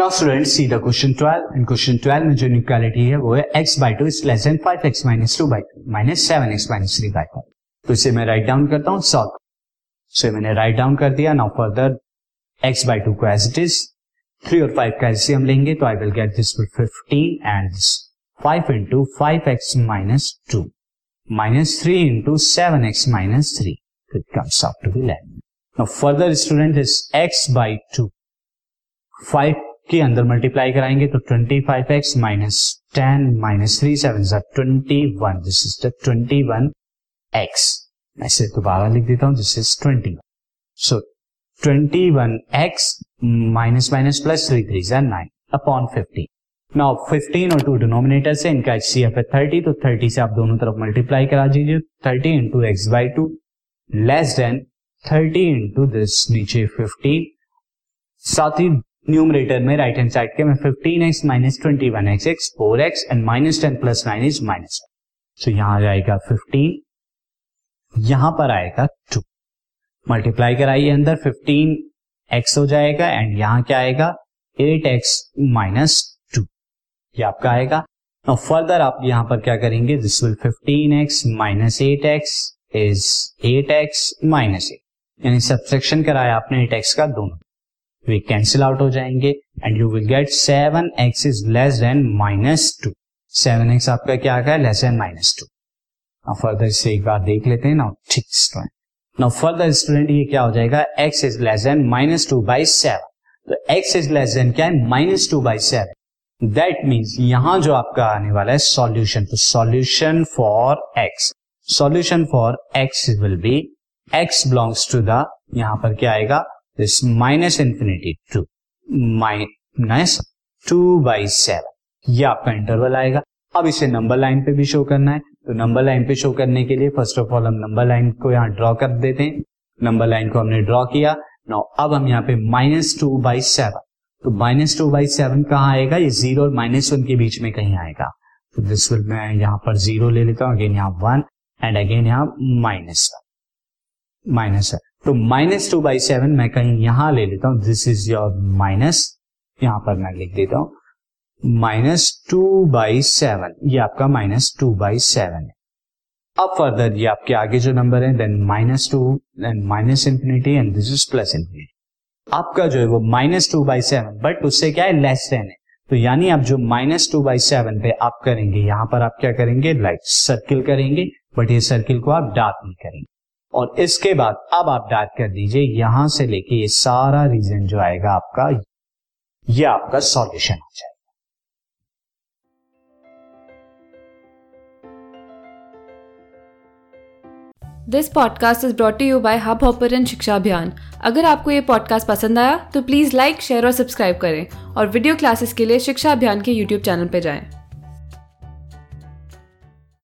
Now students see the question 12 in question 12 में जो inequality है वो है x by 2 is less than 5x minus 2 by 3 minus 7x minus 3 by 5 तो इसे मैं राइट डाउन करता हूँ सॉल्व सो मैंने राइट डाउन कर दिया. नाउ फर्दर x by 2 को एज इट इज़ 3 और 5 का एलसीएम लेंगे तो I will get this with 15 and this 5 into 5x minus 2 minus 3 into 7x minus 3 it comes out to be 11 now, further student is x by 2 5 के अंदर multiply कराएँगे तो twenty five x minus ten minus three seven twenty one this is the twenty one x मैं इसे दोबारा लिख देता हूँ this is twenty one so twenty one x minus minus plus three three जै nine upon fifteen now fifteen और two denominator से इनका एच सी एफ़ है थर्टी तो थर्टी से आप दोनों तरफ़ मल्टीप्लाई करा दीजिए। Thirty into x by two less then thirty into this नीचे फिफ्टीन साथ ही न्यूमरेटर में राइट हैंड साइड के मैं fifteen x minus twenty one x x four x and minus ten plus nine is minus so यहाँ जाएगा fifteen यहाँ पर आएगा टू मल्टीप्लाई कराइए अंदर फिफ्टीन एक्स हो जाएगा एंड यहाँ क्या आएगा? एट एक्स माइनस टू ये आपका आएगा. और फर्दर आप यहाँ पर क्या करेंगे? This will fifteen x minus eight x is eight x minus eight यानी सबसेक्शन कराया आपने एट एक्स का दोनों. वे कैंसिल आउट हो जाएँगे and you will get seven x is less than minus two seven x आपका क्या आ less than minus two further से एक बार देख लेते हैं। ना ठीक स्टूडेंट नाउ फर्दर स्टूडेंट ये क्या हो जाएगा? X is less than minus two by seven तो एक्स इज़ लेस देन क्या है? Minus two by seven that means यहाँ जो आपका आने वाला है सॉल्यूशन तो solution for x solution for x will be x belongs to the यहाँ पर क्या आएगा? This minus infinity to minus two by seven ये आपका इंटरवल आएगा। अब इसे नंबर लाइन पे भी शो करना है। तो नंबर लाइन पे शो करने के लिए फ़र्स्ट ऑफ़ ऑल हम नंबर लाइन को यहाँ ड्रॉ कर देते हैं। नंबर लाइन को हमने ड्रॉ किया। नो अब हम यहाँ पे माइनस टू बाई सेवन तो माइनस टू बाई सेवन कहाँ आएगा? ये ज़ीरो और माइनस वन के बीच में कहीं आएगा। तो दिस विल मैं यहाँ पर ज़ीरो ले लेता हूँ। अगेन यहाँ वन एंड अगेन यहाँ माइनस वन माइनस है। तो माइनस टू बाई सेवन मैं कहीं यहाँ ले लेता हूँ। दिस इज़ योर माइनस यहाँ पर मैं लिख देता हूँ। माइनस टू बाई सेवन ये आपका माइनस टू बाई सेवन है। अब फर्दर ये आपके आगे जो नंबर है then minus two then minus infinity and this is plus infinity आपका जो है वो minus two by seven but उससे क्या है? लेस देन है। तो यानी आप जो माइनस टू बाई सेवन पे आप करेंगे, यहाँ पर आप क्या करेंगे? लाइट सर्किल करेंगे बट ये सर्किल को आप डार्क नहीं करेंगे। और इसके बाद अब आप डार्क कर दीजिए, यहाँ से लेके ये सारा रीजन जो आएगा आपका, ये आपका सॉल्यूशन हो जाएगा। This podcast is brought you by Hubhopper शिक्षा अभियान अगर आपको ये पॉडकास्ट पसंद आया तो प्लीज़ लाइक शेयर और सब्सक्राइब करें। और वीडियो क्लासेस के लिए शिक्षा अभियान के यूट्यूब चैनल पर जाएँ।